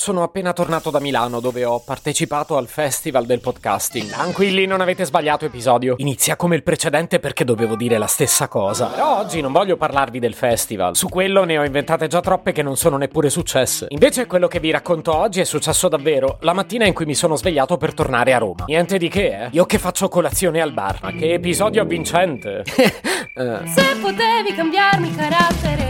sono appena tornato da Milano dove ho partecipato al festival del podcasting. Tranquilli, non avete sbagliato episodio. Inizia come il precedente perché dovevo dire la stessa cosa. Però oggi non voglio parlarvi del festival. Su quello ne ho inventate già troppe che non sono neppure successe. Invece quello che vi racconto oggi è successo davvero la mattina in cui mi sono svegliato per tornare a Roma. Niente di che, eh. Io che faccio colazione al bar. Ma che episodio avvincente. Eh. Se potevi cambiarmi carattere,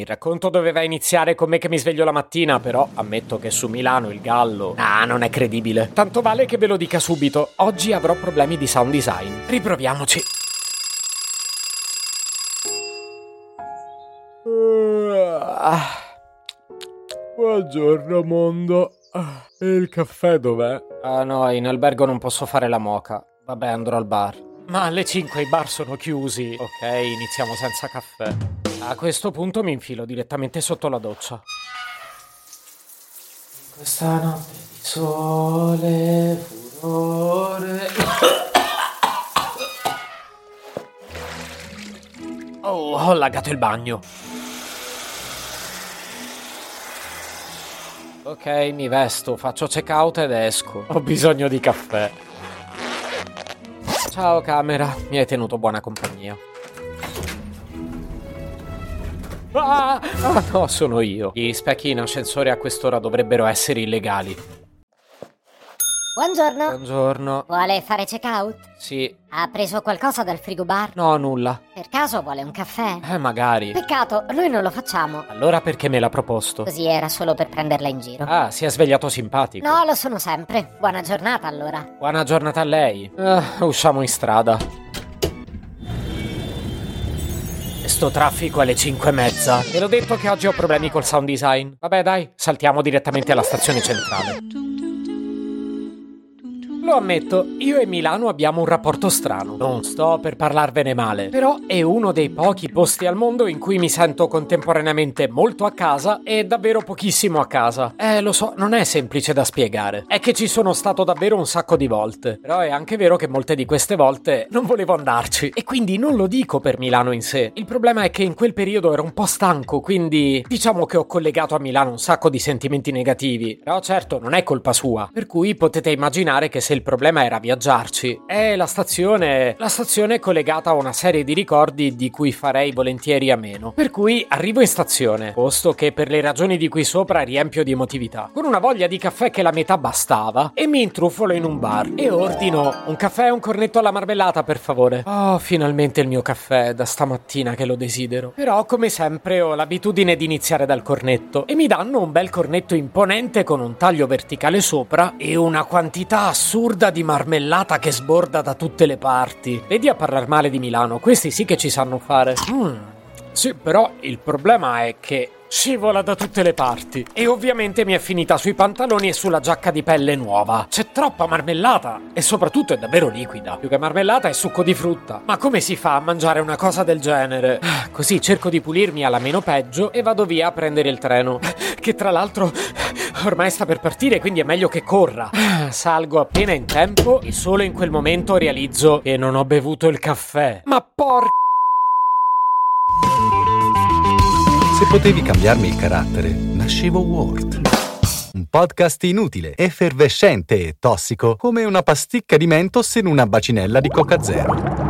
Il racconto doveva iniziare con me che mi sveglio la mattina, però ammetto che su Milano il gallo. Ah, non è credibile. Tanto vale che ve lo dica subito. Oggi avrò problemi di sound design. Riproviamoci. Ah. Buongiorno mondo. Ah, E il caffè dov'è? Ah no, in albergo non posso fare la moca. Vabbè, andrò al bar. Ma alle 5 i bar sono chiusi. Ok, iniziamo senza caffè. A questo punto mi infilo direttamente sotto la doccia. Questa notte di sole, furore. Oh, ho lagato il bagno. Ok, mi vesto, faccio check out ed esco. Ho bisogno di caffè. Ciao camera, mi hai tenuto buona compagnia. Ah, ah, no, sono io. Gli specchi in ascensore a quest'ora dovrebbero essere illegali. Buongiorno. Buongiorno. Vuole fare check-out? Sì, Ha preso qualcosa dal frigobar? no, nulla. Per caso vuole un caffè? Eh, magari. Peccato, noi non lo facciamo. Allora perché me l'ha proposto? Così era solo per prenderla in giro. Ah, si è svegliato simpatico. No, lo sono sempre. Buona giornata allora. Buona giornata a lei. Ah, usciamo in strada. Sto traffico alle 5 e mezza. Ve l'ho detto che oggi ho problemi col sound design. Vabbè, dai, saltiamo direttamente alla stazione centrale. Lo ammetto, io e Milano abbiamo un rapporto strano. Non sto per parlarvene male, però è uno dei pochi posti al mondo in cui mi sento contemporaneamente molto a casa e davvero pochissimo a casa. Eh, lo so, non è semplice da spiegare. È che ci sono stato davvero un sacco di volte. Però è anche vero che molte di queste volte non volevo andarci. E quindi non lo dico per Milano in sé. Il problema è che in quel periodo ero un po' stanco, quindi diciamo che ho collegato a Milano un sacco di sentimenti negativi. Però certo, non è colpa sua. Per cui potete immaginare che se il problema era viaggiarci, è la stazione. La stazione è collegata a una serie di ricordi di cui farei volentieri a meno. Per cui arrivo in stazione, posto che per le ragioni di qui sopra riempio di emotività, con una voglia di caffè che la metà bastava, e mi intrufolo in un bar e ordino un caffè e un cornetto alla marmellata, per favore. Oh, finalmente il mio caffè, da stamattina che lo desidero. Però, come sempre, ho l'abitudine di iniziare dal cornetto e mi danno un bel cornetto imponente con un taglio verticale sopra e una quantità assurda di marmellata che sborda da tutte le parti. Vedi a parlar male di Milano, questi sì che ci sanno fare. Mm. Sì, però il problema è che scivola da tutte le parti e ovviamente mi è finita sui pantaloni e sulla giacca di pelle nuova. C'è troppa marmellata e soprattutto è davvero liquida. Più che marmellata è succo di frutta. Ma come si fa a mangiare una cosa del genere? Ah, Così cerco di pulirmi alla meno peggio e vado via a prendere il treno. Che tra l'altro ormai sta per partire, quindi è meglio che corra. Salgo appena in tempo e solo in quel momento realizzo che non ho bevuto il caffè. Ma porca Se potevi cambiarmi il carattere, nascevo Ward. Un podcast inutile, effervescente e tossico, come una pasticca di mentos in una bacinella di Coca Zero.